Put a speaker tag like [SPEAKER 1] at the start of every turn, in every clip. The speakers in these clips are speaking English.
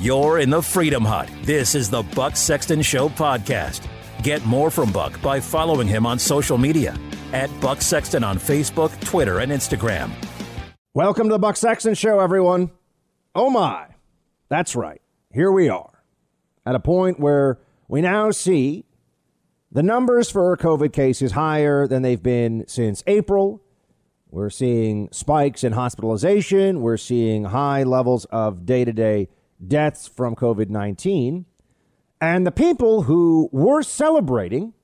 [SPEAKER 1] You're in the Freedom Hut. This is the Buck Sexton Show podcast. Get more from Buck by following him on social media at Buck Sexton on Facebook, Twitter, and Instagram.
[SPEAKER 2] Welcome to the Buck Sexton Show, everyone. Oh my, that's right. Here we are at a point where we now see the numbers for COVID cases higher than they've been since April. We're seeing spikes in hospitalization. We're seeing high levels of day to day deaths from COVID 19. And the people who were celebrating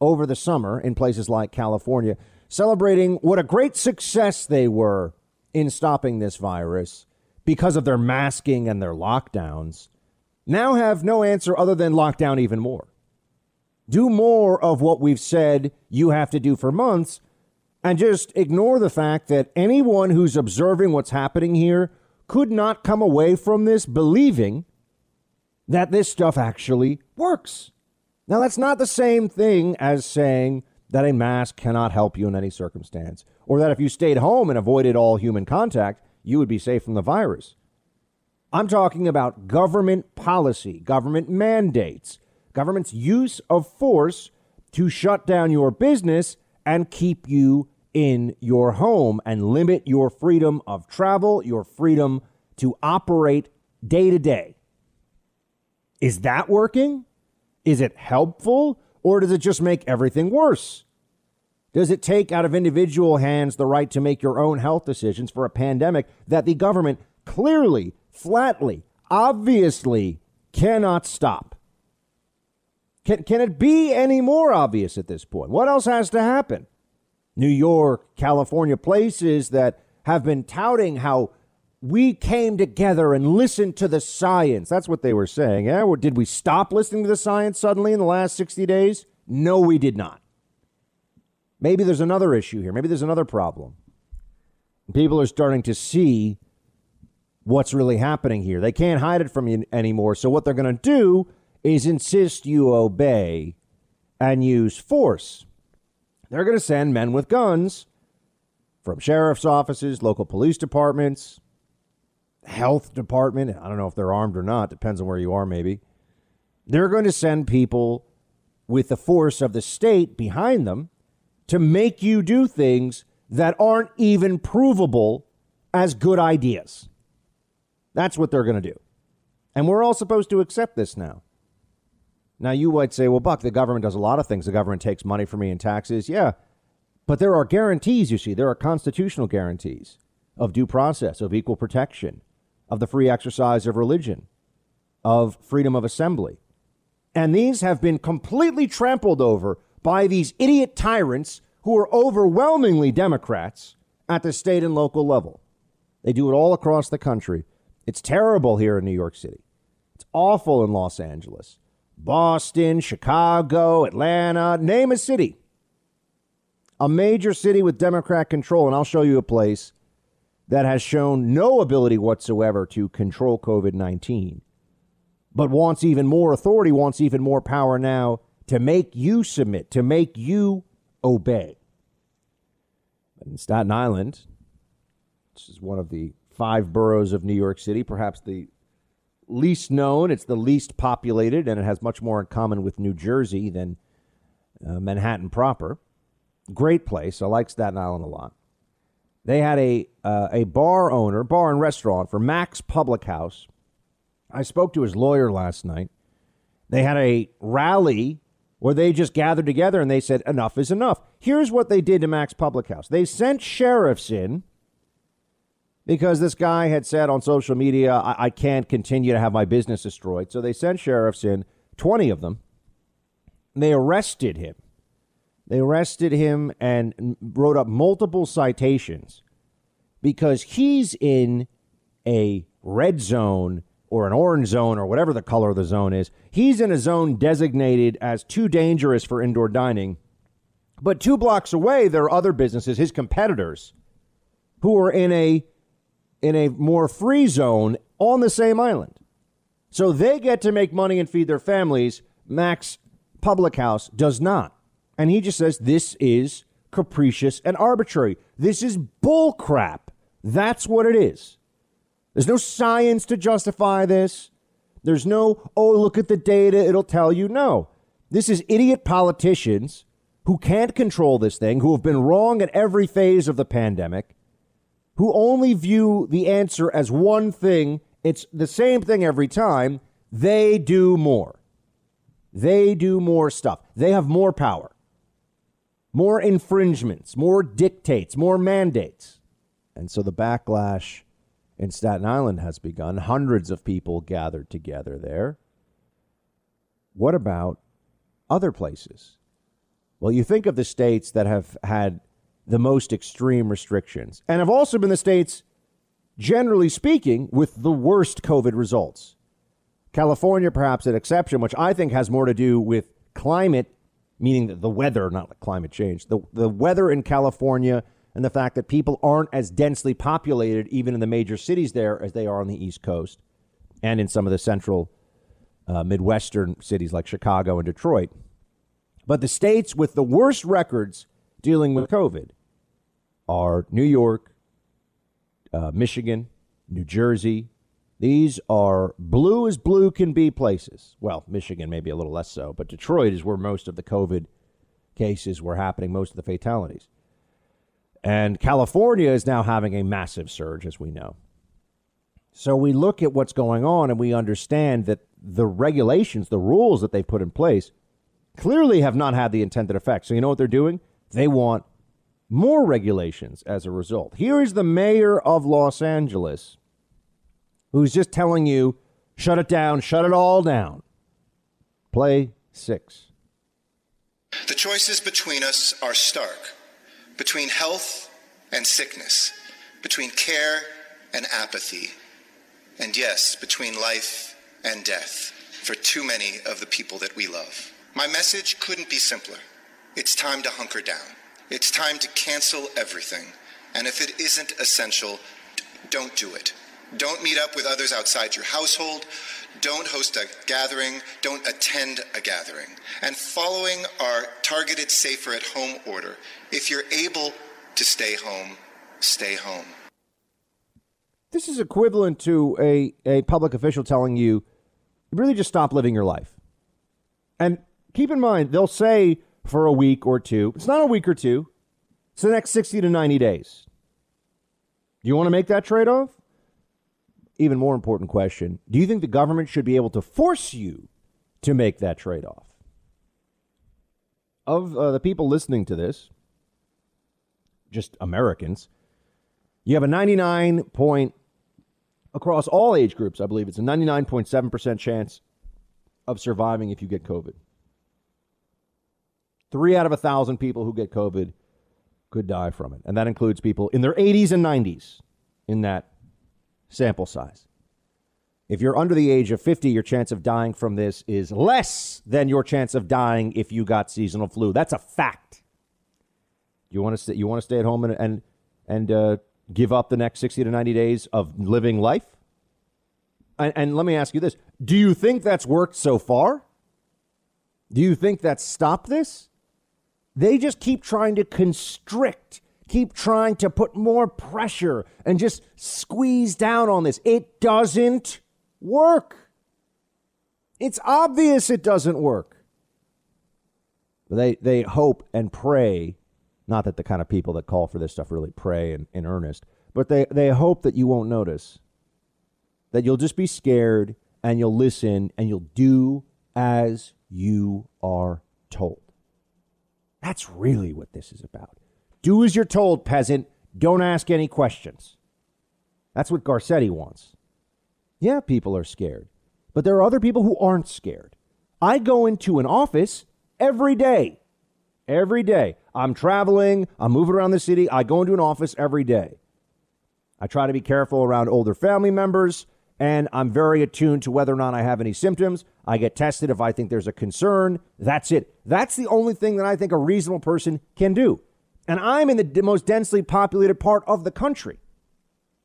[SPEAKER 2] over the summer in places like California, celebrating what a great success they were in stopping this virus because of their masking and their lockdowns, now have no answer other than lockdown even more. Do more of what we've said you have to do for months and just ignore the fact that anyone who's observing what's happening here could not come away from this believing that this stuff actually works. Now, that's not the same thing as saying that a mask cannot help you in any circumstance, or that if you stayed home and avoided all human contact, you would be safe from the virus. I'm talking about government policy, government mandates, government's use of force to shut down your business and keep you in your home and limit your freedom of travel, your freedom to operate day to day. Is that working? Is it helpful? Or does it just make everything worse? Does it take out of individual hands the right to make your own health decisions for a pandemic that the government clearly, flatly, obviously cannot stop? Can, can it be any more obvious at this point? What else has to happen? New York, California, places that have been touting how we came together and listened to the science. That's what they were saying. Yeah, did we stop listening to the science suddenly in the last 60 days? No, we did not. Maybe there's another issue here. Maybe there's another problem. People are starting to see what's really happening here. They can't hide it from you anymore. So what they're going to do is insist you obey and use force. They're going to send men with guns from sheriff's offices, local police departments, health department. I don't know if they're armed or not, depends on where you are, maybe. They're going to send people with the force of the state behind them to make you do things that aren't even provable as good ideas. That's what they're going to do. And we're all supposed to accept this now. Now, you might say, well, Buck, the government does a lot of things. The government takes money from me in taxes. Yeah. But there are guarantees, you see. There are constitutional guarantees of due process, of equal protection, of the free exercise of religion, of freedom of assembly. And these have been completely trampled over by these idiot tyrants who are overwhelmingly Democrats at the state and local level. They do it all across the country. It's terrible here in New York City. It's awful in Los Angeles. Boston, Chicago, Atlanta, name a city. A major city with Democrat control, and I'll show you a place that has shown no ability whatsoever to control COVID 19, but wants even more authority, wants even more power now to make you submit, to make you obey. In Staten Island, this is one of the five boroughs of New York City, perhaps the least known, it's the least populated, and it has much more in common with New Jersey than uh, Manhattan proper. Great place. I like Staten Island a lot. They had a uh, a bar owner, bar and restaurant for Mac's Public House. I spoke to his lawyer last night. They had a rally where they just gathered together and they said enough is enough. Here's what they did to Mac's Public House. They sent sheriffs in because this guy had said on social media, I, I can't continue to have my business destroyed. So they sent sheriffs in, 20 of them. They arrested him. They arrested him and wrote up multiple citations because he's in a red zone or an orange zone or whatever the color of the zone is. He's in a zone designated as too dangerous for indoor dining. But two blocks away, there are other businesses, his competitors, who are in a in a more free zone on the same island. So they get to make money and feed their families. Mac's Public House does not. And he just says this is capricious and arbitrary. This is bullcrap. That's what it is. There's no science to justify this. There's no, oh, look at the data, it'll tell you. No. This is idiot politicians who can't control this thing, who have been wrong at every phase of the pandemic, who only view the answer as one thing. It's the same thing every time. They do more. They do more stuff. They have more power, more infringements, more dictates, more mandates. And so the backlash in Staten Island has begun. Hundreds of people gathered together there. What about other places? Well, you think of the states that have had the most extreme restrictions and have also been the states, generally speaking, with the worst COVID results. California, perhaps an exception, which I think has more to do with climate, meaning the weather, not climate change. The, the weather in California and the fact that people aren't as densely populated, even in the major cities there, as they are on the East Coast and in some of the central uh, Midwestern cities like Chicago and Detroit. But the states with the worst records dealing with COVID are New York, uh, Michigan, New Jersey. These are blue as blue can be places. Well, Michigan maybe a little less so, but Detroit is where most of the COVID cases were happening, most of the fatalities. And California is now having a massive surge, as we know. So we look at what's going on and we understand that the regulations, the rules that they've put in place, clearly have not had the intended effect. So you know what they're doing? They want more regulations as a result. Here is the mayor of Los Angeles who's just telling you, shut it down, shut it all down. Play six.
[SPEAKER 3] The choices between us are stark between health and sickness, between care and apathy, and yes, between life and death for too many of the people that we love. My message couldn't be simpler. It's time to hunker down. It's time to cancel everything. And if it isn't essential, don't do it. Don't meet up with others outside your household. Don't host a gathering. Don't attend a gathering. And following our targeted safer at home order, if you're able to stay home, stay home.
[SPEAKER 2] This is equivalent to a, a public official telling you, really just stop living your life. And keep in mind, they'll say for a week or two, it's not a week or two, it's the next 60 to 90 days. Do you want to make that trade off? even more important question do you think the government should be able to force you to make that trade off? Of uh, the people listening to this, just Americans, you have a 99 point, across all age groups, I believe it's a 99.7% chance of surviving if you get COVID. Three out of a thousand people who get COVID could die from it. And that includes people in their 80s and 90s in that sample size. If you're under the age of 50, your chance of dying from this is less than your chance of dying if you got seasonal flu. That's a fact. You want to stay, you want to stay at home and and, and uh, give up the next 60 to 90 days of living life? And, and let me ask you this: Do you think that's worked so far? Do you think that's stopped this? They just keep trying to constrict keep trying to put more pressure and just squeeze down on this. It doesn't work. It's obvious it doesn't work. They, they hope and pray, not that the kind of people that call for this stuff really pray in, in earnest, but they, they hope that you won't notice, that you'll just be scared and you'll listen and you'll do as you are told. That's really what this is about. Do as you're told, peasant. Don't ask any questions. That's what Garcetti wants. Yeah, people are scared, but there are other people who aren't scared. I go into an office every day. Every day. I'm traveling, I'm moving around the city. I go into an office every day. I try to be careful around older family members, and I'm very attuned to whether or not I have any symptoms. I get tested if I think there's a concern. That's it. That's the only thing that I think a reasonable person can do. And I'm in the most densely populated part of the country.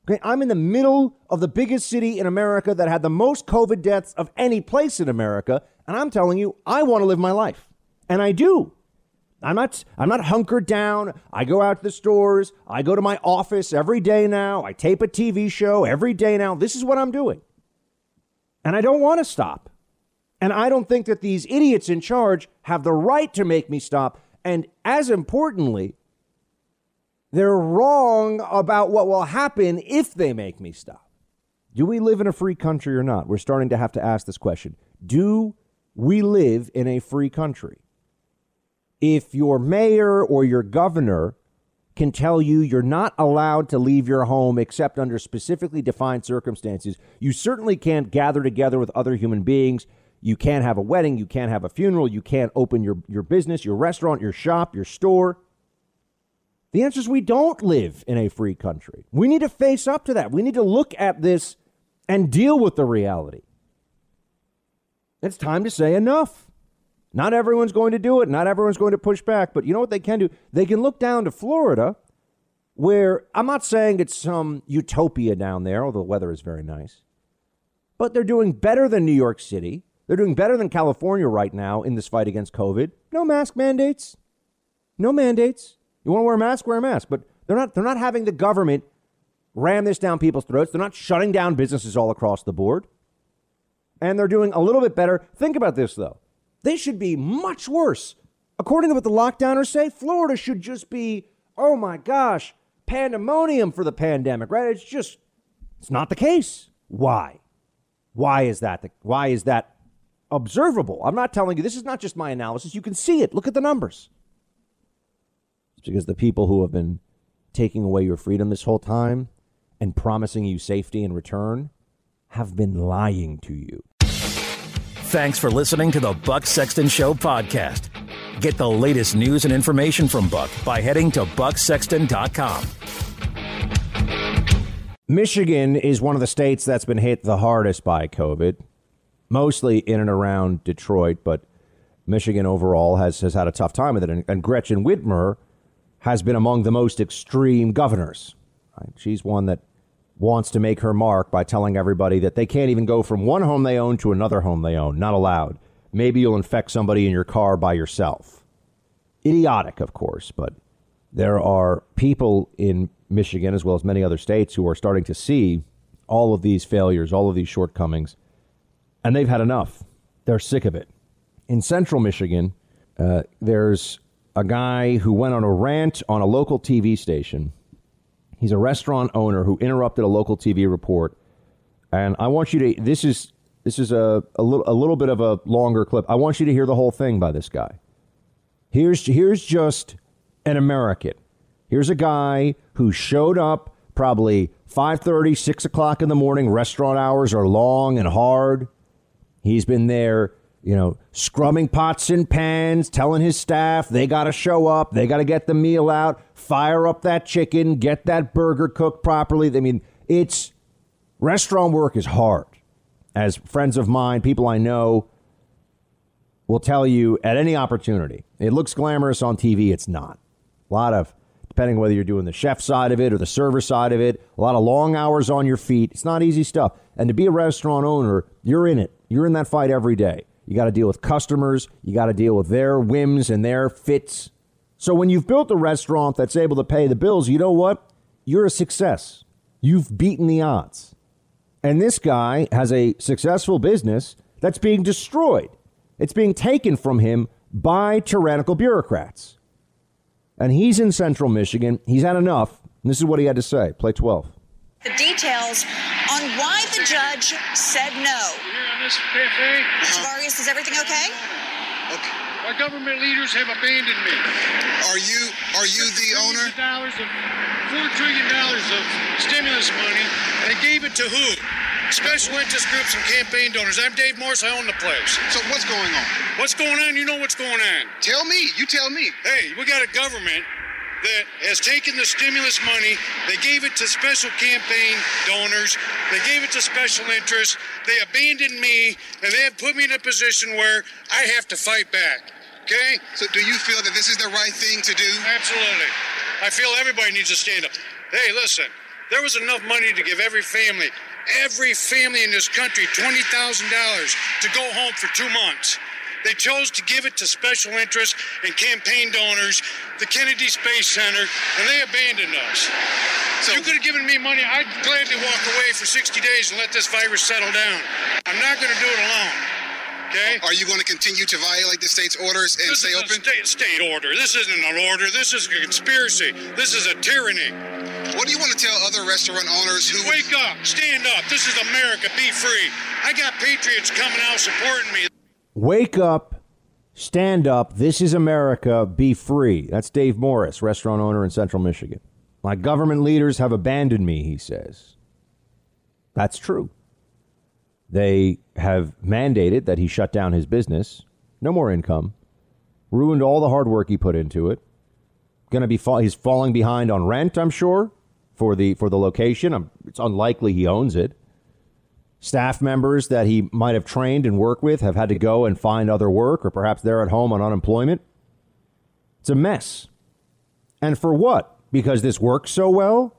[SPEAKER 2] Okay, I'm in the middle of the biggest city in America that had the most COVID deaths of any place in America, and I'm telling you, I want to live my life. And I do. I'm not I'm not hunkered down. I go out to the stores, I go to my office every day now. I tape a TV show every day now. This is what I'm doing. And I don't want to stop. And I don't think that these idiots in charge have the right to make me stop. And as importantly, they're wrong about what will happen if they make me stop. Do we live in a free country or not? We're starting to have to ask this question. Do we live in a free country? If your mayor or your governor can tell you you're not allowed to leave your home except under specifically defined circumstances, you certainly can't gather together with other human beings you can't have a wedding. You can't have a funeral. You can't open your, your business, your restaurant, your shop, your store. The answer is we don't live in a free country. We need to face up to that. We need to look at this and deal with the reality. It's time to say enough. Not everyone's going to do it. Not everyone's going to push back. But you know what they can do? They can look down to Florida, where I'm not saying it's some utopia down there, although the weather is very nice, but they're doing better than New York City. They're doing better than California right now in this fight against COVID. No mask mandates. No mandates. You want to wear a mask, wear a mask. But they're not they're not having the government ram this down people's throats. They're not shutting down businesses all across the board. And they're doing a little bit better. Think about this though. They should be much worse. According to what the lockdowners say, Florida should just be, oh my gosh, pandemonium for the pandemic, right? It's just it's not the case. Why? Why is that? The, why is that observable. I'm not telling you, this is not just my analysis. You can see it. Look at the numbers. It's because the people who have been taking away your freedom this whole time and promising you safety in return have been lying to you.
[SPEAKER 1] Thanks for listening to the Buck Sexton Show podcast. Get the latest news and information from Buck by heading to bucksexton.com.
[SPEAKER 2] Michigan is one of the states that's been hit the hardest by COVID mostly in and around Detroit, but Michigan overall has, has had a tough time with it. And, and Gretchen Whitmer has been among the most extreme governors. Right? She's one that wants to make her mark by telling everybody that they can't even go from one home they own to another home they own. Not allowed. Maybe you'll infect somebody in your car by yourself. Idiotic, of course, but there are people in Michigan, as well as many other states, who are starting to see all of these failures, all of these shortcomings, and they've had enough. They're sick of it. In central Michigan, uh, there's a guy who went on a rant on a local TV station. He's a restaurant owner who interrupted a local TV report. And I want you to this is this is a, a little a little bit of a longer clip. I want you to hear the whole thing by this guy. Here's here's just an American. Here's a guy who showed up probably 5:30, 6 o'clock in the morning. Restaurant hours are long and hard. He's been there, you know, scrubbing pots and pans, telling his staff they got to show up, they got to get the meal out, fire up that chicken, get that burger cooked properly. I mean, it's restaurant work is hard. As friends of mine, people I know will tell you at any opportunity. It looks glamorous on TV, it's not. A lot of depending on whether you're doing the chef side of it or the server side of it, a lot of long hours on your feet. It's not easy stuff. And to be a restaurant owner, you're in it. You're in that fight every day. You got to deal with customers, you got to deal with their whims and their fits. So when you've built a restaurant that's able to pay the bills, you know what? You're a success. You've beaten the odds. And this guy has a successful business that's being destroyed. It's being taken from him by tyrannical bureaucrats. And he's in central Michigan. He's had enough. This is what he had to say. Play 12.
[SPEAKER 4] The details on why the judge said no.
[SPEAKER 5] Mr. Pepe?
[SPEAKER 4] Mr. Vargas, is everything okay?
[SPEAKER 3] Okay.
[SPEAKER 5] Our government leaders have abandoned me.
[SPEAKER 3] Are you are you the owner?
[SPEAKER 5] Dollars of four trillion dollars of stimulus money. They gave it to who? Special interest groups and campaign donors. I'm Dave Morris. I own the place.
[SPEAKER 3] So what's going on?
[SPEAKER 5] What's going on? You know what's going on.
[SPEAKER 3] Tell me. You tell me.
[SPEAKER 5] Hey, we got a government that has taken the stimulus money, they gave it to special campaign donors, they gave it to special interests, they abandoned me, and they have put me in a position where I have to fight back. Okay?
[SPEAKER 3] So do you feel that this is the right thing to do?
[SPEAKER 5] Absolutely. I feel everybody needs to stand up. Hey, listen, there was enough money to give every family, every family in this country, $20,000 to go home for two months. They chose to give it to special interests and campaign donors, the Kennedy Space Center, and they abandoned us. So you could have given me money. I'd gladly walk away for 60 days and let this virus settle down. I'm not going to do it alone. Okay?
[SPEAKER 6] Are you going to continue to violate the state's orders and
[SPEAKER 5] this
[SPEAKER 6] stay
[SPEAKER 5] is
[SPEAKER 6] open?
[SPEAKER 5] A state, state order. This isn't an order. This is a conspiracy. This is a tyranny.
[SPEAKER 6] What do you want to tell other restaurant owners who
[SPEAKER 5] wake up, stand up? This is America. Be free. I got patriots coming out supporting me.
[SPEAKER 2] Wake up, stand up. This is America. Be free. That's Dave Morris, restaurant owner in Central Michigan. My government leaders have abandoned me, he says. That's true. They have mandated that he shut down his business. No more income. Ruined all the hard work he put into it. Going to be fall- he's falling behind on rent, I'm sure, for the for the location. I'm, it's unlikely he owns it. Staff members that he might have trained and worked with have had to go and find other work, or perhaps they're at home on unemployment. It's a mess. And for what? Because this works so well?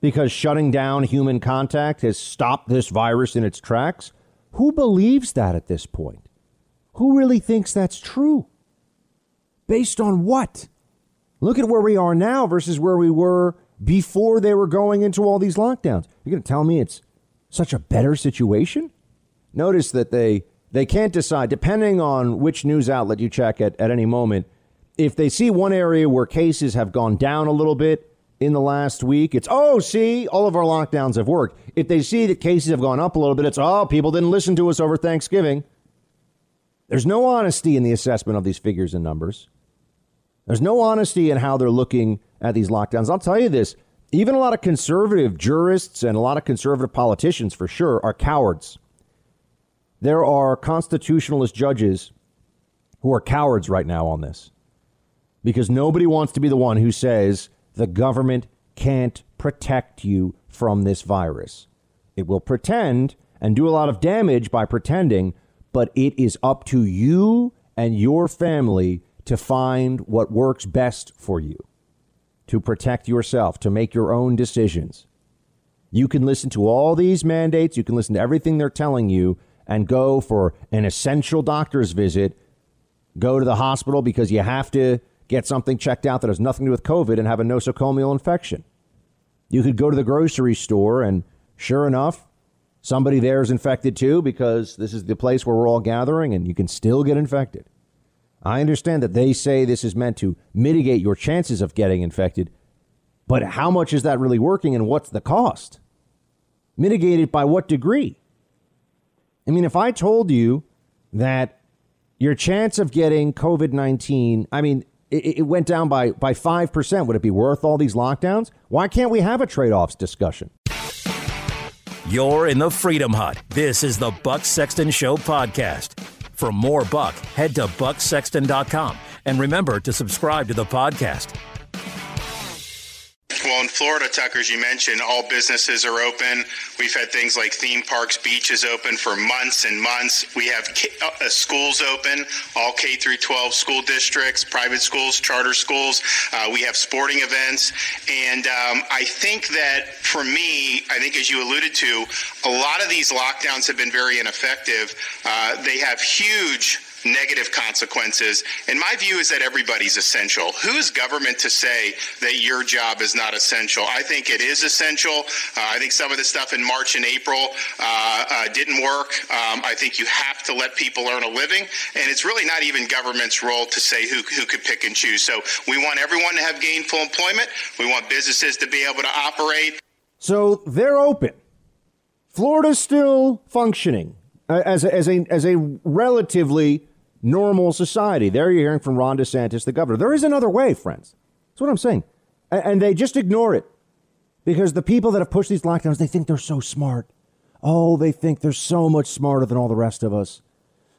[SPEAKER 2] Because shutting down human contact has stopped this virus in its tracks? Who believes that at this point? Who really thinks that's true? Based on what? Look at where we are now versus where we were before they were going into all these lockdowns. You're going to tell me it's such a better situation? Notice that they they can't decide, depending on which news outlet you check at, at any moment, if they see one area where cases have gone down a little bit in the last week, it's, oh, see, all of our lockdowns have worked. If they see that cases have gone up a little bit, it's, oh, people didn't listen to us over Thanksgiving. There's no honesty in the assessment of these figures and numbers. There's no honesty in how they're looking at these lockdowns. I'll tell you this even a lot of conservative jurists and a lot of conservative politicians, for sure, are cowards. There are constitutionalist judges who are cowards right now on this because nobody wants to be the one who says the government can't protect you from this virus. It will pretend and do a lot of damage by pretending, but it is up to you and your family to find what works best for you to protect yourself, to make your own decisions. You can listen to all these mandates, you can listen to everything they're telling you, and go for an essential doctor's visit, go to the hospital because you have to get something checked out that has nothing to do with COVID and have a nosocomial infection. You could go to the grocery store, and sure enough, somebody there is infected too because this is the place where we're all gathering, and you can still get infected. I understand that they say this is meant to mitigate your chances of getting infected, but how much is that really working and what's the cost? Mitigated by what degree? I mean, if I told you that your chance of getting COVID 19, I mean, it, it, went down by, by 5%, would it be worth all these lockdowns? Why can't we have a trade offs discussion?
[SPEAKER 1] You're in the Freedom Hut. This is the Buck Sexton Show podcast. For more Buck, head to bucksexton.com and remember to subscribe to the podcast.
[SPEAKER 7] Well, in Florida, Tucker, as you mentioned, all businesses are open. We've had things like theme parks, beaches open for months and months. We have uh, schools open, all K through 12 school districts, private schools, charter schools. Uh, we have sporting events. And um, I think that for me, I think as you alluded to, a lot of these lockdowns have been very ineffective. Uh, they have huge negative consequences. And my view is that everybody's essential. Who is government to say that your job is not essential? I think it is essential. Uh, I think some of the stuff in March and April uh, uh, didn't work. Um, I think you have to let people earn a living. And it's really not even government's role to say who, who could pick and choose. So we want everyone to have gainful employment. We want businesses to be able to operate.
[SPEAKER 2] So they're open. Florida's still functioning uh, as a, as a, as a relatively normal society. There you're hearing from Ron DeSantis, the governor. There is another way, friends. That's what I'm saying. And they just ignore it because the people that have pushed these lockdowns, they think they're so smart. Oh, they think they're so much smarter than all the rest of us.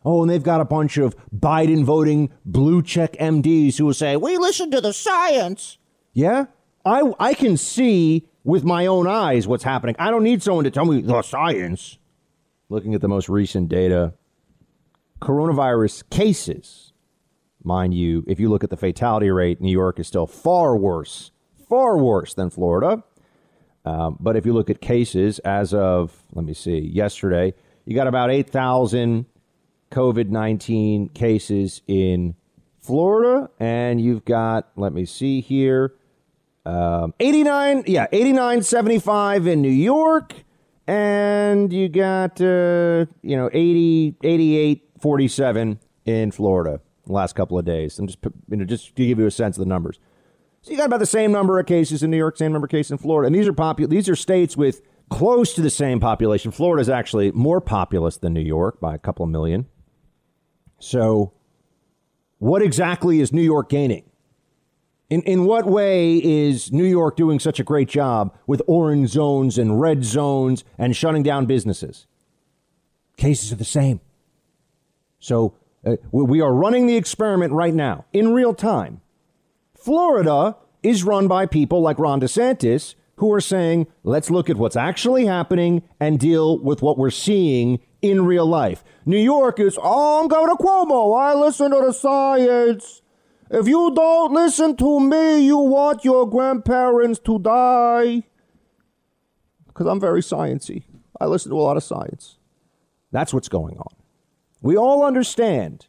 [SPEAKER 2] Oh, and they've got a bunch of Biden voting blue check MDs who will say, We listen to the science. Yeah, I, I can see with my own eyes what's happening. I don't need someone to tell me the science. Looking at the most recent data, coronavirus cases, mind you, if you look at the fatality rate, New York is still far worse, far worse than Florida. Um, but if you look at cases as of, let me see, yesterday, you got about 8,000 COVID 19 cases in Florida. And you've got, let me see here, um, 89, yeah, 89.75 in New York. And you got, uh, you know, 80, 88.47 in Florida the last couple of days. I'm just, you know, just to give you a sense of the numbers. So you got about the same number of cases in New York, same number of cases in Florida. And these are popu- these are states with close to the same population. Florida is actually more populous than New York by a couple of million. So, what exactly is New York gaining? In, in what way is New York doing such a great job with orange zones and red zones and shutting down businesses? Cases are the same. So, uh, we are running the experiment right now in real time. Florida is run by people like Ron DeSantis who are saying, let's look at what's actually happening and deal with what we're seeing in real life. New York is, oh, I'm going to Cuomo. I listen to the science. If you don't listen to me, you want your grandparents to die. Because I'm very sciency. I listen to a lot of science. That's what's going on. We all understand.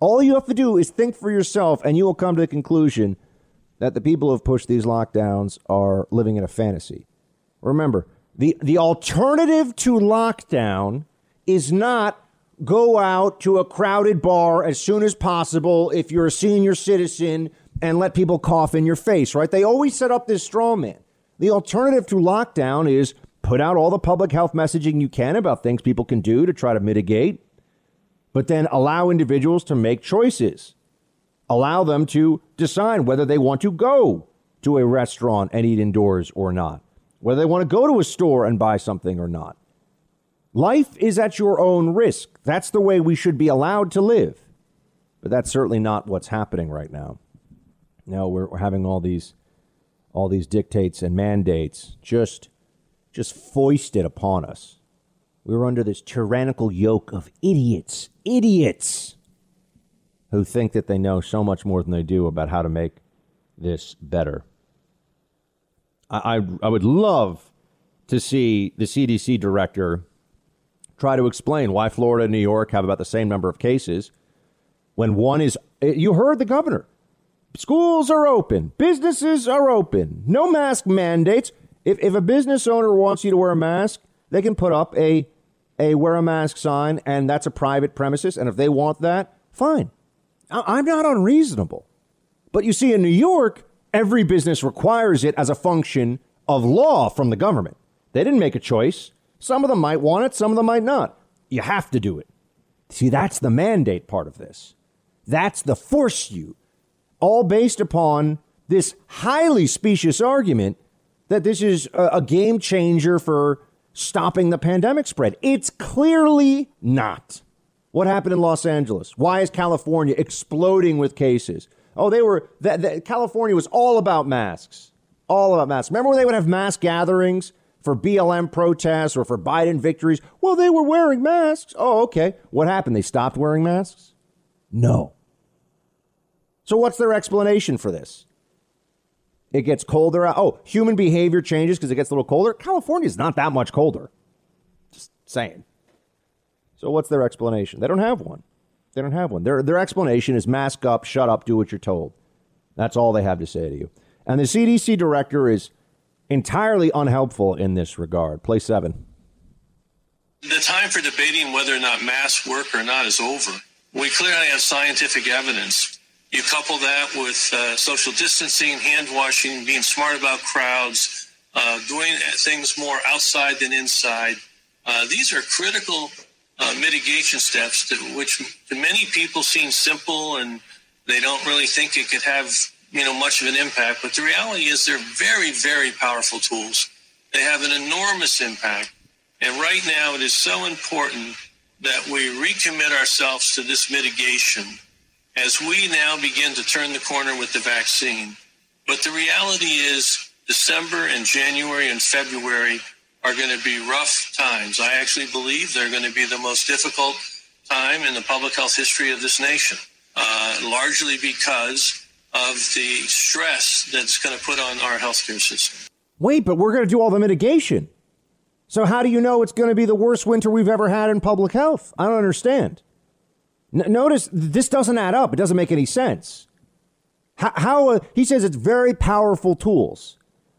[SPEAKER 2] All you have to do is think for yourself, and you will come to the conclusion that the people who have pushed these lockdowns are living in a fantasy. Remember, the, the alternative to lockdown is not go out to a crowded bar as soon as possible if you're a senior citizen and let people cough in your face, right? They always set up this straw man. The alternative to lockdown is put out all the public health messaging you can about things people can do to try to mitigate, but then allow individuals to make choices allow them to decide whether they want to go to a restaurant and eat indoors or not, whether they want to go to a store and buy something or not. Life is at your own risk. That's the way we should be allowed to live. But that's certainly not what's happening right now. Now we're, we're having all these all these dictates and mandates just just foisted upon us. We were under this tyrannical yoke of idiots, idiots who think that they know so much more than they do about how to make this better. I, I, I would love to see the CDC director try to explain why Florida and New York have about the same number of cases when one is. Eh, you heard the governor. Schools are open, businesses are open, no mask mandates. If, if a business owner wants you to wear a mask, they can put up a, a wear a mask sign, and that's a private premises. And if they want that, fine. I'm not unreasonable. But you see, in New York, every business requires it as a function of law from the government. They didn't make a choice. Some of them might want it, some of them might not. You have to do it. See, that's the mandate part of this. That's the force you, all based upon this highly specious argument that this is a, game changer for stopping the pandemic spread. It's clearly not. What happened in Los Angeles? Why is California exploding with cases? Oh, they were that, California was all about masks, all about masks. Remember when they would have mass gatherings for BLM protests or for Biden victories? Well, they were wearing masks. Oh, okay. What happened? They stopped wearing masks? No. So what's their explanation for this? It gets colder. Oh, human behavior changes because it gets a little colder. California is not that much colder. Just saying. So what's their explanation? They don't have one. They don't have one. Their, their explanation is mask up, shut up, do what you're told. That's all they have to say to you. And the CDC director is entirely unhelpful in this regard. Play seven.
[SPEAKER 8] The time for debating whether or not masks work or not is over. We clearly have scientific evidence. You couple that with uh, social distancing, hand washing, being smart about crowds, uh, doing things more outside than inside. Uh, these are critical uh, mitigation steps, which to many people seem simple and they don't really think it could have you know much of an impact. But the reality is they're very, very powerful tools. They have an enormous impact. And right now it is so important that we recommit ourselves to this mitigation as we now begin to turn the corner with the vaccine. But the reality is December and January and February are going to be rough times. I actually believe they're going to be the most difficult time in the public health history of this nation, uh, largely because of the stress that's going to put on our healthcare system.
[SPEAKER 2] Wait, but we're going to do all the mitigation. So how do you know it's going to be the worst winter we've ever had in public health? I don't understand. Notice this doesn't add up. It doesn't make any sense. How, how uh, he says it's very powerful tools.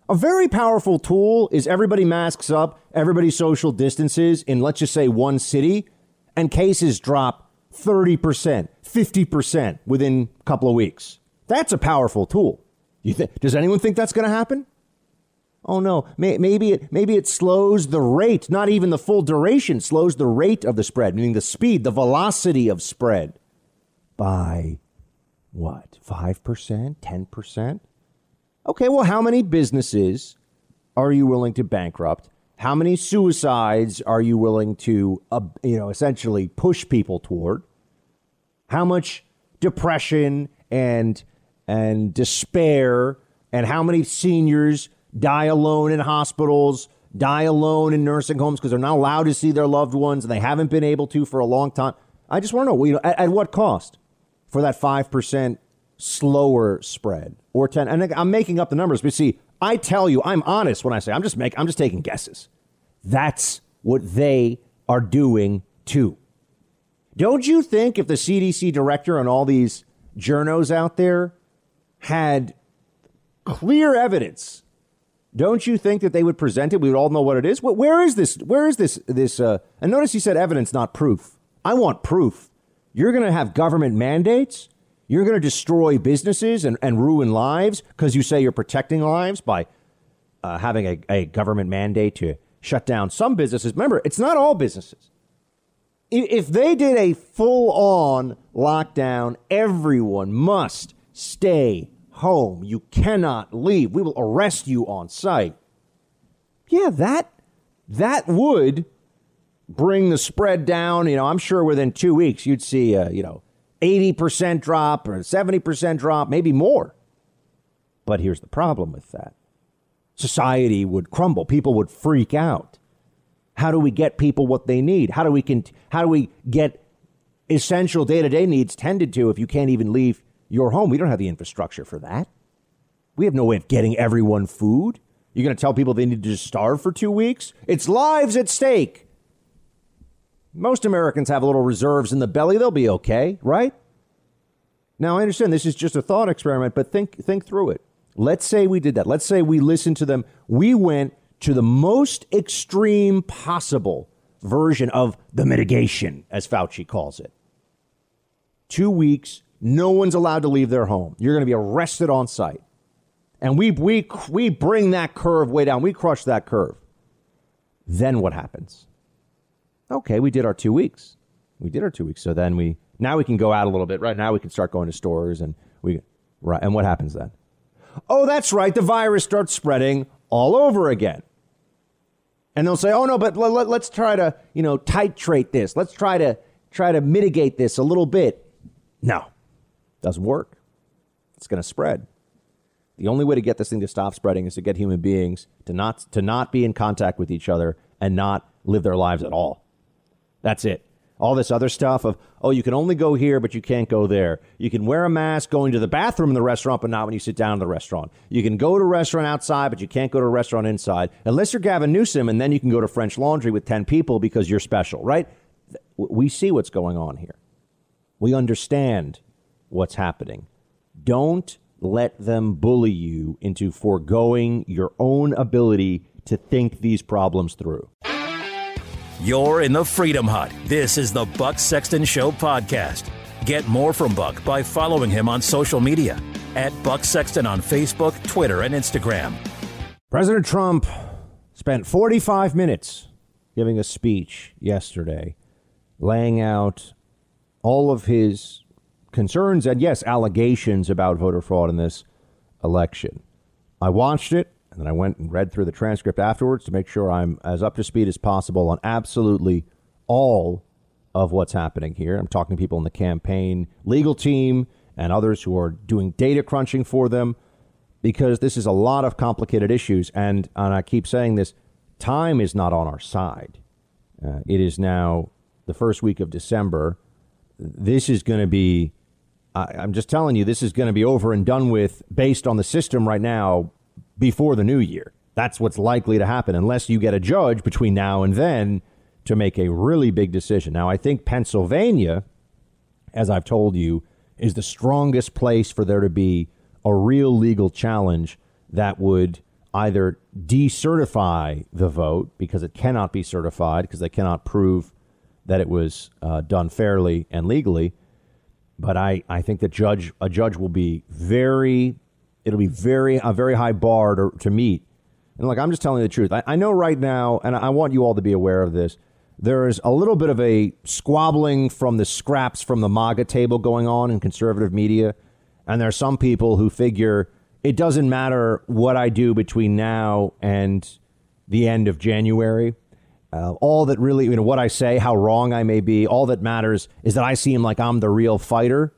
[SPEAKER 2] A very powerful tool is everybody masks up, everybody social distances in let's just say one city, and cases drop 30%, 50% within a couple of weeks. That's a powerful tool. Th- does anyone think that's going to happen? Oh no, maybe it maybe it slows the rate, not even the full duration, slows the rate of the spread, meaning the speed, the velocity of spread by what? 5%, 10%? Okay, well how many businesses are you willing to bankrupt? How many suicides are you willing to uh, you know, essentially push people toward? How much depression and and despair and how many seniors die alone in hospitals, die alone in nursing homes because they're not allowed to see their loved ones and they haven't been able to for a long time. I just want to know, you know at, at what cost for that 5% slower spread or 10 and I'm making up the numbers but see I tell you I'm honest when I say I'm just making I'm just taking guesses. That's what they are doing too. Don't you think if the CDC director and all these journos out there had clear evidence don't you think that they would present it? We would all know what it is. Where is this? Where is this? This? Uh, and notice he said evidence, not proof. I want proof. You're going to have government mandates. You're going to destroy businesses and, and ruin lives because you say you're protecting lives by uh, having a, a government mandate to shut down some businesses. Remember, it's not all businesses. If they did a full on lockdown, everyone must stay home. You cannot leave. We will arrest you on sight. Yeah, that that would bring the spread down. You know, I'm sure within two weeks you'd see a, you know, 80% drop or 70% drop, maybe more. But here's the problem with that. Society would crumble. People would freak out. How do we get people what they need? How do we can, how do we get essential day-to-day needs tended to if you can't even leave your home. We don't have the infrastructure for that. We have no way of getting everyone food. You're going to tell people they need to just starve for two weeks? It's lives at stake. Most Americans have a little reserves in the belly. They'll be okay, right? Now, I understand this is just a thought experiment, but think, think through it. Let's say we did that. Let's say we listened to them. We went to the most extreme possible version of the mitigation, as Fauci calls it. Two weeks, no one's allowed to leave their home. You're going to be arrested on site. And we, we, we bring that curve way down. We crush that curve. Then what happens? Okay, we did our two weeks. We did our two weeks. So then we, now we can go out a little bit. Right now we can start going to stores and we, right. And what happens then? Oh, that's right. The virus starts spreading all over again. And they'll say, oh no, but let, us try to, you know, titrate this. Let's try to, try to mitigate this a little bit. No, doesn't work. It's going to spread. The only way to get this thing to stop spreading is to get human beings to not to not be in contact with each other and not live their lives at all. That's it. All this other stuff of, oh, you can only go here, but you can't go there. You can wear a mask going to the bathroom in the restaurant, but not when you sit down in the restaurant. You can go to a restaurant outside, but you can't go to a restaurant inside, unless you're Gavin Newsom, and then you can go to French Laundry with 10 people because you're special, right? We see what's going on here. We understand what's happening. Don't let them bully you into foregoing your own ability to think these problems through.
[SPEAKER 1] You're in the Freedom Hut. This is the Buck Sexton Show podcast. Get more from Buck by following him on social media at Buck Sexton on Facebook, Twitter, and Instagram.
[SPEAKER 2] President Trump spent 45 minutes giving a speech yesterday, laying out all of his concerns and, yes, allegations about voter fraud in this election. I watched it and then I went and read through the transcript afterwards to make sure I'm as up to speed as possible on absolutely all of what's happening here. I'm talking to people in the campaign legal team and others who are doing data crunching for them because this is a lot of complicated issues. And, and I keep saying this time is not on our side. Uh, it is now the first week of December. This is going to be I, I'm just telling you, this is going to be over and done with based on the system right now before the new year. That's what's likely to happen unless you get a judge between now and then to make a really big decision. Now, I think Pennsylvania as I've told you, is the strongest place for there to be a real legal challenge that would either decertify the vote because it cannot be certified because they cannot prove that it was uh, done fairly and legally. But I, I think that judge a judge will be very it'll be very a very high bar to, to meet. And like I'm just telling you the truth. I, I know right now, and I want you all to be aware of this. There is a little bit of a squabbling from the scraps from the MAGA table going on in conservative media. And there are some people who figure it doesn't matter what I do between now and the end of January. Uh, all that really, you know, what I say, how wrong I may be, all that matters is that I seem like I'm the real fighter.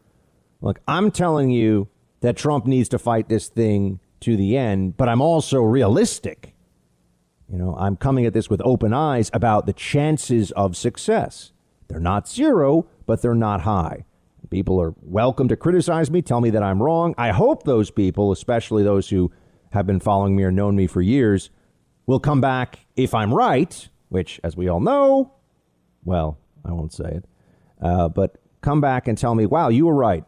[SPEAKER 2] Look, I'm telling you that Trump needs to fight this thing to the end, but I'm also realistic. You know, I'm coming at this with open eyes about the chances of success. They're not zero, but they're not high. People are welcome to criticize me, tell me that I'm wrong. I hope those people, especially those who have been following me or known me for years, will come back if I'm right, which, as we all know, well, I won't say it, uh, but come back and tell me, wow, you were right.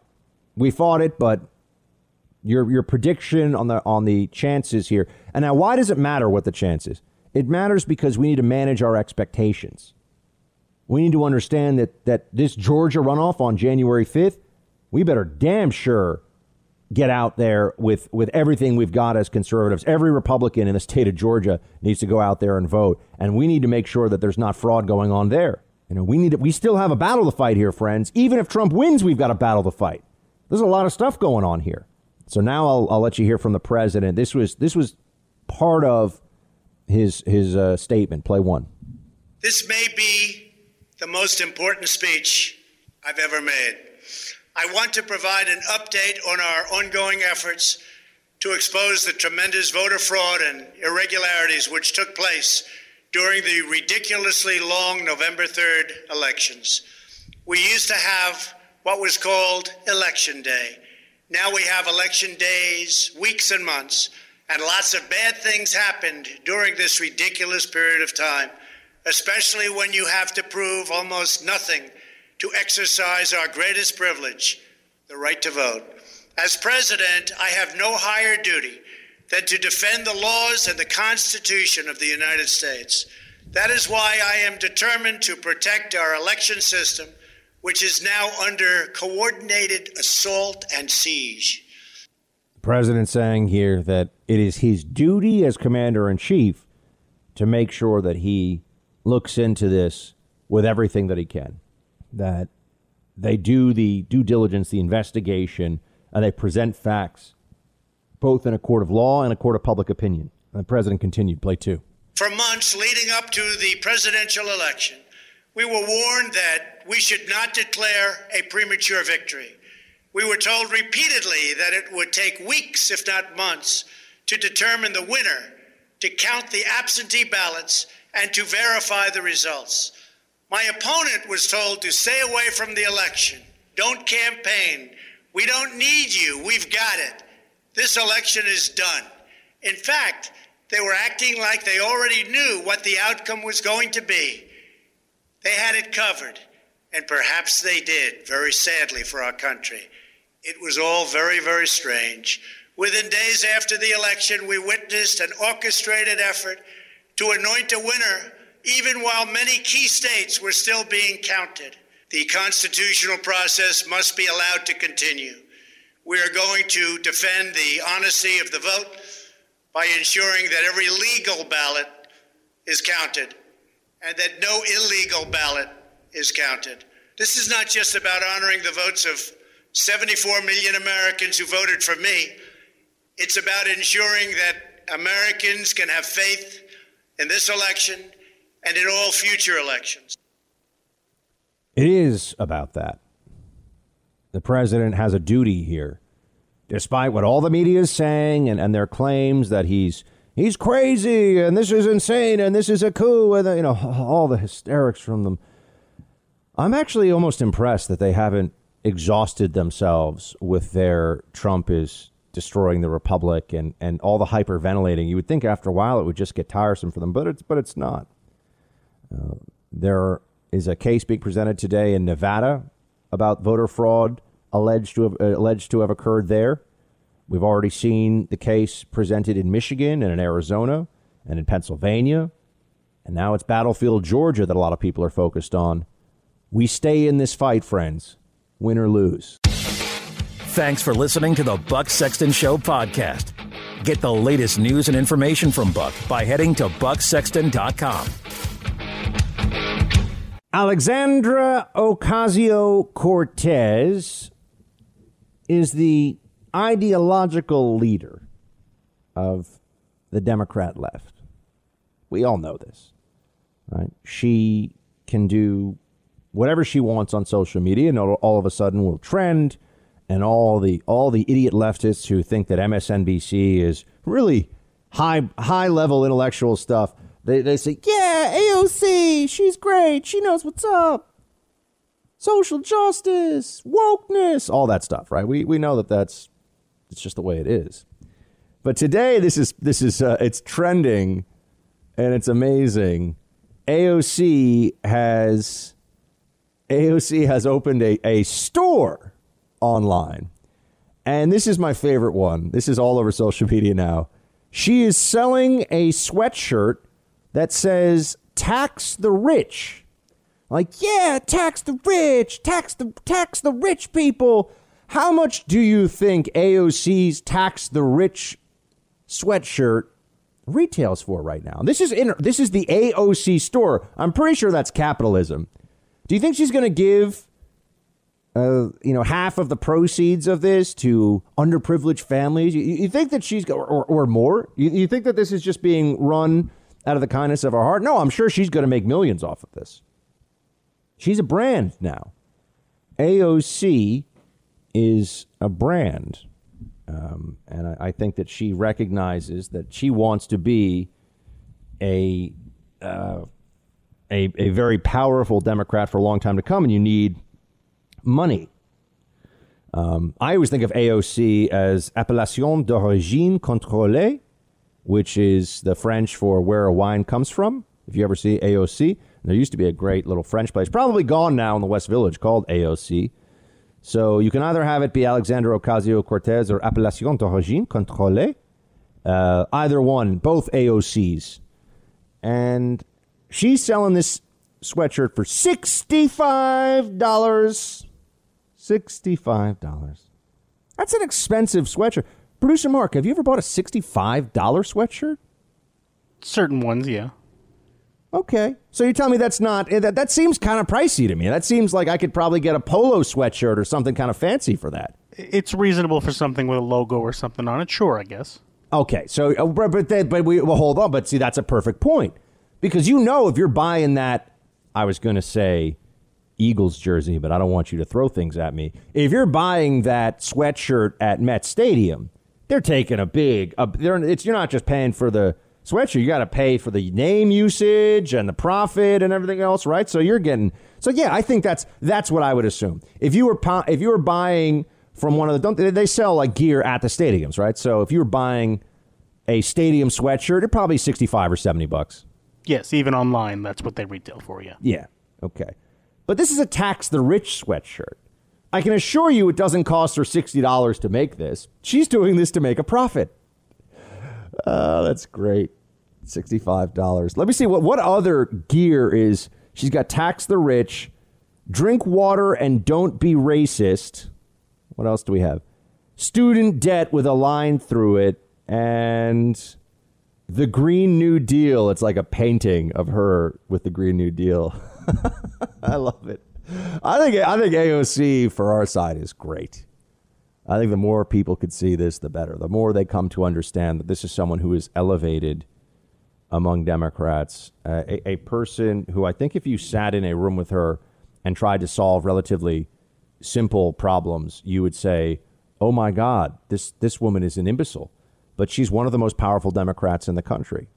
[SPEAKER 2] We fought it, but your your prediction on the on the chances here. And now, why does it matter what the chance is? It matters because we need to manage our expectations. We need to understand that, that this Georgia runoff on January 5th, we better damn sure get out there with, with everything we've got as conservatives. Every Republican in the state of Georgia needs to go out there and vote. And we need to make sure that there's not fraud going on there. You know, we need to, we still have a battle to fight here, friends. Even if Trump wins, we've got a battle to fight. There's a lot of stuff going on here. So now I'll, I'll let you hear from the president. This was this was part of his his uh, statement. Play one.
[SPEAKER 9] This may be the most important speech I've ever made. I want to provide an update on our ongoing efforts to expose the tremendous voter fraud and irregularities which took place during the ridiculously long November 3rd elections. We used to have what was called Election Day. Now we have election days, weeks, and months, and lots of bad things happened during this ridiculous period of time especially when you have to prove almost nothing to exercise our greatest privilege, the right to vote. As president, I have no higher duty than to defend the laws and the Constitution of the United States. That is why I am determined to protect our election system, which is now under coordinated assault and siege.
[SPEAKER 2] President saying here that it is his duty as commander in chief to make sure that he looks into this with everything that he can. That they do the due diligence, the investigation, and they present facts both in a court of law and a court of public opinion. And the president continued, play two.
[SPEAKER 9] For months leading up to the presidential election, we were warned that we should not declare a premature victory. We were told repeatedly that it would take weeks, if not months, to determine the winner, to count the absentee ballots, and to verify the results. My opponent was told to stay away from the election. Don't campaign. We don't need you. We've got it. This election is done. In fact, they were acting like they already knew what the outcome was going to be. They had it covered, and perhaps they did, very sadly for our country. It was all very, very strange. Within days after the election, we witnessed an orchestrated effort to anoint a winner, even while many key states were still being counted. The constitutional process must be allowed to continue. We are going to defend the honesty of the vote by ensuring that every legal ballot is counted and that no illegal ballot is counted. This is not just about honoring the votes of 74 million Americans who voted for me. It's about ensuring that Americans can have faith in this election and in all future elections.
[SPEAKER 2] It is about that. The president has a duty here, despite what all the media is saying and, and their claims that he's he's crazy and this is insane and this is a coup and you know all the hysterics from them. I'm actually almost impressed that they haven't exhausted themselves with their Trump is destroying the republic and, and all the hyperventilating. You would think after a while it would just get tiresome for them, but it's but it's not. There is a case being presented today in Nevada about voter fraud alleged to have, uh, alleged to have occurred there. We've already seen the case presented in Michigan and in Arizona and in Pennsylvania. And now it's Battlefield Georgia that a lot of people are focused on. We stay in this fight, friends, win or lose.
[SPEAKER 1] Thanks for listening to the Buck Sexton Show podcast. Get the latest news and information from Buck by heading to bucksexton.com.
[SPEAKER 2] Alexandria Ocasio Cortez is the ideological leader of the Democrat left. We all know this. Right? She can do whatever she wants on social media, and all of a sudden will trend. And all the all the idiot leftists who think that MSNBC is really high high level intellectual stuff, they they say, yeah, AOC, she's great, she knows what's up, social justice, wokeness, all that stuff, right? We we know that that's it's just the way it is. But today, this is this is uh, it's trending, and it's amazing. AOC has AOC has opened a, a store online. And this is my favorite one. This is all over social media now. She is selling a sweatshirt that says tax the rich. Like, yeah, tax the rich, tax the tax the rich people. How much do you think AOC's tax the rich sweatshirt retails for right now? This is in, this is the AOC store. I'm pretty sure that's capitalism. Do you think she's going to give, uh, you know, half of the proceeds of this to underprivileged families? You, you think that she's or, or, or more? You, you think that this is just being run out of the kindness of her heart? No, I'm sure she's going to make millions off of this. She's a brand now. AOC is a brand. Um, and I, I, think that she recognizes that she wants to be a uh, a, a very powerful Democrat for a long time to come, and you need money. Um, I always think of AOC as Appellation d'origine contrôlée, which is the French for where a wine comes from. If you ever see AOC, there used to be a great little French place, probably gone now in the West Village, called AOC. So you can either have it be Alexandria Ocasio Cortez or Appellation d'origine contrôlée. Uh, either one, both AOCs. And She's selling this sweatshirt for $65. $65. That's an expensive sweatshirt. Producer Mark, have you ever bought a $65 sweatshirt?
[SPEAKER 10] Certain ones, yeah.
[SPEAKER 2] Okay. So you tell me that's not that that seems kind of pricey to me. That seems like I could probably get a polo sweatshirt or something kind of fancy for that.
[SPEAKER 10] It's reasonable for something with a logo or something on it, sure, I guess.
[SPEAKER 2] Okay. So uh, but but, but we well, hold on, but see that's a perfect point because you know if you're buying that, I was going to say Eagles jersey, but I don't want you to throw things at me. If you're buying that sweatshirt at Met Stadium, they're taking a big. A, they're, it's you're not just paying for the sweatshirt. You got to pay for the name usage and the profit and everything else, right? So you're getting. So yeah, I think that's that's what I would assume. If you were if you were buying from one of the don't they sell like gear at the stadiums, right? So if you were buying a stadium sweatshirt, it probably sixty five or seventy bucks.
[SPEAKER 10] Yes, even online, that's what they retail for you.
[SPEAKER 2] Yeah. Okay. But this is a tax the rich sweatshirt. I can assure you it doesn't cost her $60 to make this. She's doing this to make a profit. Oh, that's great. $65. Let me see what, what other gear is. She's got tax the rich, drink water and don't be racist. What else do we have? Student debt with a line through it and the Green New Deal. It's like a painting of her with the Green New Deal. I love it. I think I think AOC for our side is great. I think the more people could see this, the better. The more they come to understand that this is someone who is elevated among Democrats, uh, a, a person who I think if you sat in a room with her and tried to solve relatively simple problems, you would say, "Oh my God, this this woman is an imbecile." but she's one of the most powerful Democrats in the country.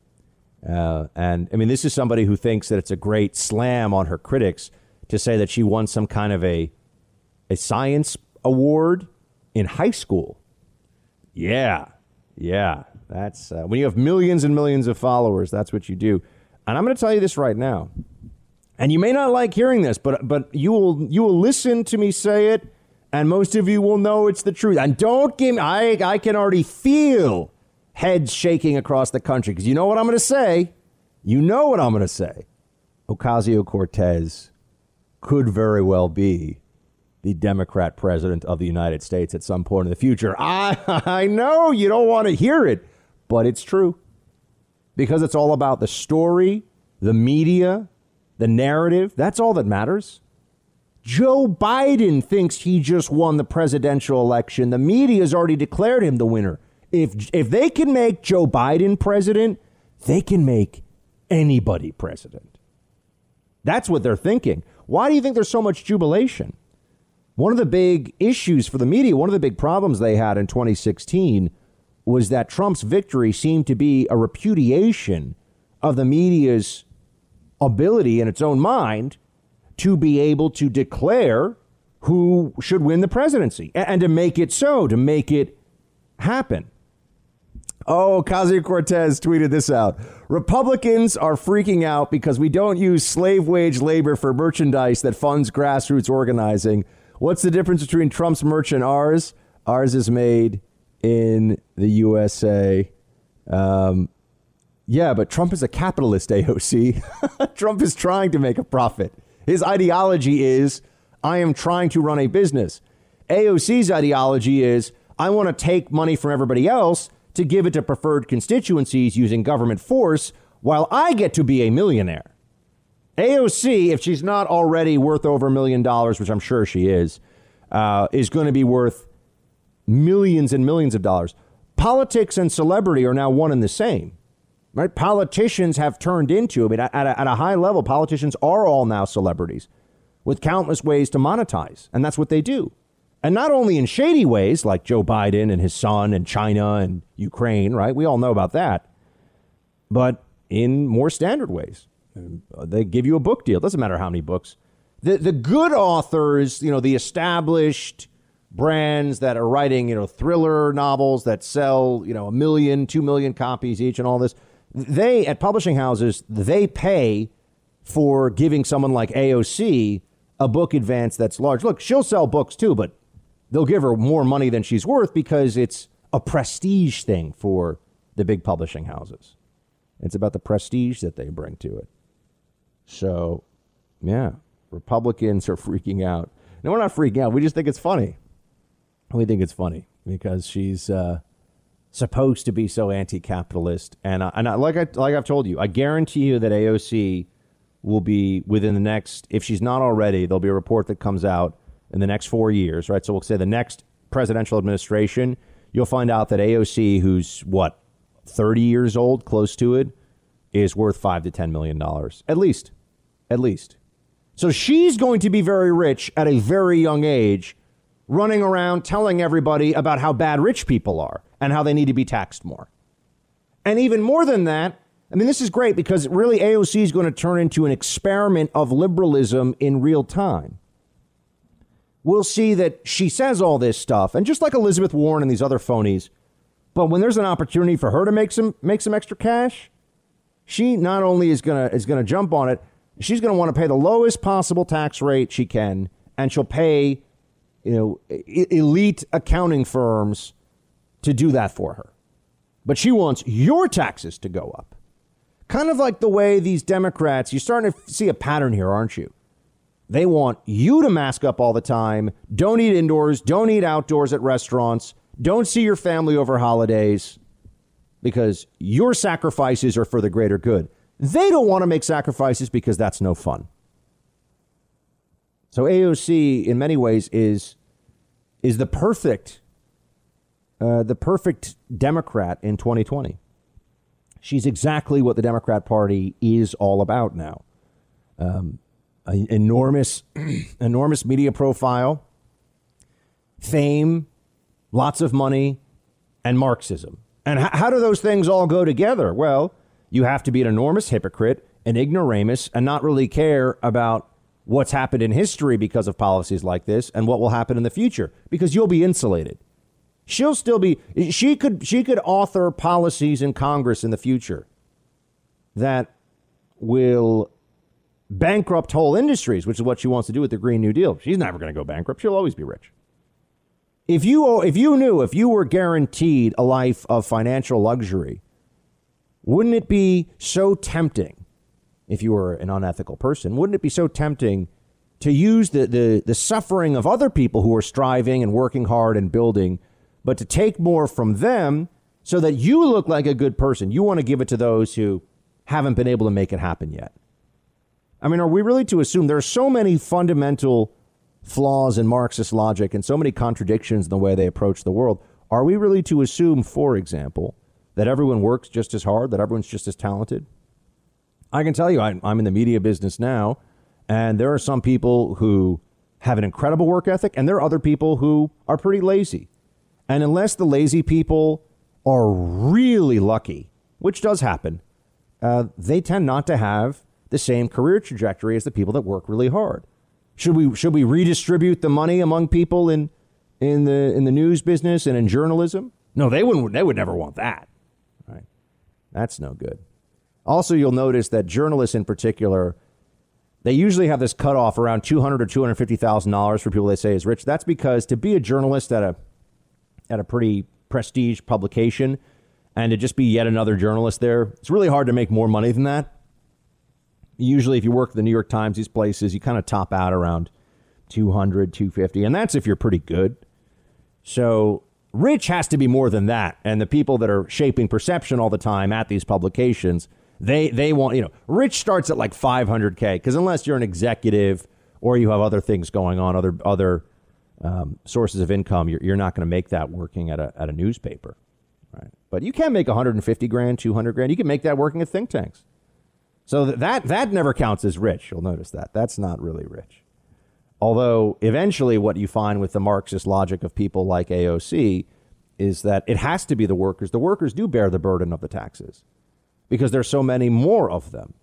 [SPEAKER 2] Uh, and I mean, this is somebody who thinks that it's a great slam on her critics to say that she won some kind of a a science award in high school. Yeah, yeah, that's uh, when you have millions and millions of followers. That's what you do. And I'm going to tell you this right now: And you may not like hearing this, but but you will you will listen to me say it, and most of you will know it's the truth. And don't give me I I can already feel heads shaking across the country because you know what I'm going to say. You know what I'm going to say. Ocasio Cortez could very well be the Democrat president of the United States at some point in the future. I, I know you don't want to hear it, but it's true because it's all about the story, the media, the narrative. That's all that matters. Joe Biden thinks he just won the presidential election. The media has already declared him the winner. If if they can make Joe Biden president, they can make anybody president. That's what they're thinking. Why do you think there's so much jubilation? One of the big issues for the media, one of the big problems they had in 2016 was that Trump's victory seemed to be a repudiation of the media's ability in its own mind to be able to declare who should win the presidency and to make it so, to make it happen. Oh, Ocasio Cortez tweeted this out. Republicans are freaking out because we don't use slave wage labor for merchandise that funds grassroots organizing. What's the difference between Trump's merch and ours? Ours is made in the USA. Um, yeah, but Trump is a capitalist, AOC. Trump is trying to make a profit. His ideology is I am trying to run a business. AOC's ideology is I want to take money from everybody else to give it to preferred constituencies using government force while I get to be a millionaire. AOC, if she's not already worth over a million dollars, which I'm sure she is, uh, is going to be worth millions and millions of dollars. Politics and celebrity are now one and the same. Right? Politicians have turned into, I mean, at a, at a high level, politicians are all now celebrities with countless ways to monetize. And that's what they do. And not only in shady ways like Joe Biden and his son and China and Ukraine, right? We all know about that. But in more standard ways. They give you a book deal. Doesn't matter how many books. The the good authors, you know, the established brands that are writing, you know, thriller novels that sell, you know, a million, two million copies each and all this. They at publishing houses, they pay for giving someone like AOC a book advance that's large. Look, she'll sell books too, but they'll give her more money than she's worth because it's a prestige thing for the big publishing houses. It's about the prestige that they bring to it. So, yeah, Republicans are freaking out. No, we're not freaking out. We just think it's funny. We think it's funny because she's uh, supposed to be so anti-capitalist, and I, and I, like I like I've told you, I guarantee you that AOC will be within the next, if she's not already, there'll be a report that comes out in the next four years, right? So we'll say the next presidential administration, you'll find out that AOC, who's what, 30 years old, close to it, is worth five to $10 million, at least. At least. So she's going to be very rich at a very young age, running around telling everybody about how bad rich people are and how they need to be taxed more. And even more than that, I mean, this is great because really AOC is going to turn into an experiment of liberalism in real time we'll see that she says all this stuff, and just like Elizabeth Warren and these other phonies, but when there's an opportunity for her to make some make some extra cash, she not only is gonna is gonna jump on it, she's gonna want to pay the lowest possible tax rate she can, and she'll pay, you know, elite accounting firms to do that for her. But she wants your taxes to go up. Kind of like the way these Democrats, you're starting to see a pattern here, aren't you? They want you to mask up all the time. Don't eat indoors. Don't eat outdoors at restaurants. Don't see your family over holidays because your sacrifices are for the greater good. They don't want to make sacrifices because that's no fun. So AOC, in many ways, is is the perfect uh, the perfect Democrat in 2020. She's exactly what the Democrat Party is all about now. Um, an enormous, enormous media profile, fame, lots of money, and Marxism. And h- how do those things all go together? Well, you have to be an enormous hypocrite, an ignoramus, and not really care about what's happened in history because of policies like this and what will happen in the future because you'll be insulated. She'll still be she could she could author policies in Congress in the future that will bankrupt whole industries, which is what she wants to do with the Green New Deal. She's never going to go bankrupt. She'll always be rich. If you if you knew if you were guaranteed a life of financial luxury, wouldn't it be so tempting if you were an unethical person, wouldn't it be so tempting to use the, the, the suffering of other people who are striving and working hard and building, but to take more from them so that you look like a good person? You want to give it to those who haven't been able to make it happen yet. I mean, are we really to assume there are so many fundamental flaws in Marxist logic and so many contradictions in the way they approach the world? Are we really to assume, for example, that everyone works just as hard, that everyone's just as talented? I can tell you, I, I'm in the media business now, and there are some people who have an incredible work ethic, and there are other people who are pretty lazy. And unless the lazy people are really lucky, which does happen, uh, they tend not to have the same career trajectory as the people that work really hard. Should we should we redistribute the money among people in in the in the news business and in journalism? No, they wouldn't. They would never want that. Right? That's no good. Also, you'll notice that journalists in particular, they usually have this cutoff around two hundred or two hundred fifty thousand dollars for people they say is rich. That's because to be a journalist at a at a pretty prestige publication and to just be yet another journalist there, it's really hard to make more money than that. Usually, if you work the New York Times, these places, you kind of top out around 200, 250, and that's if you're pretty good. So rich has to be more than that. And the people that are shaping perception all the time at these publications they they want you know rich starts at like 500k because unless you're an executive or you have other things going on, other other um, sources of income, you're, you're not going to make that working at a at a newspaper, right? But you can make 150 grand, 200 grand. You can make that working at think tanks. So that that never counts as rich. You'll notice that that's not really rich. Although eventually, what you find with the Marxist logic of people like AOC is that it has to be the workers. The workers do bear the burden of the taxes because there's so many more of them.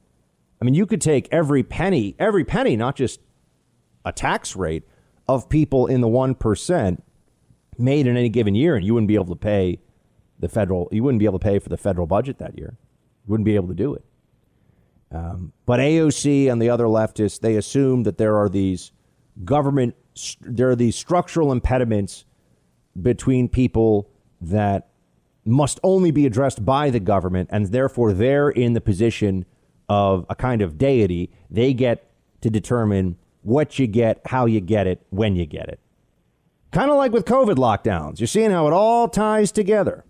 [SPEAKER 2] I mean, you could take every penny, every penny, not just a tax rate of people in the 1% made in any given year, and you wouldn't be able to pay the federal, you wouldn't be able to pay for the federal budget that year. You wouldn't be able to do it. Um, but AOC and the other leftists, they assume that there are these government, there are these structural impediments between people that must only be addressed by the government, and therefore they're in the position of a kind of deity. They get to determine what you get, how you get it, when you get it. Kind of like with COVID lockdowns. You're seeing how it all ties together.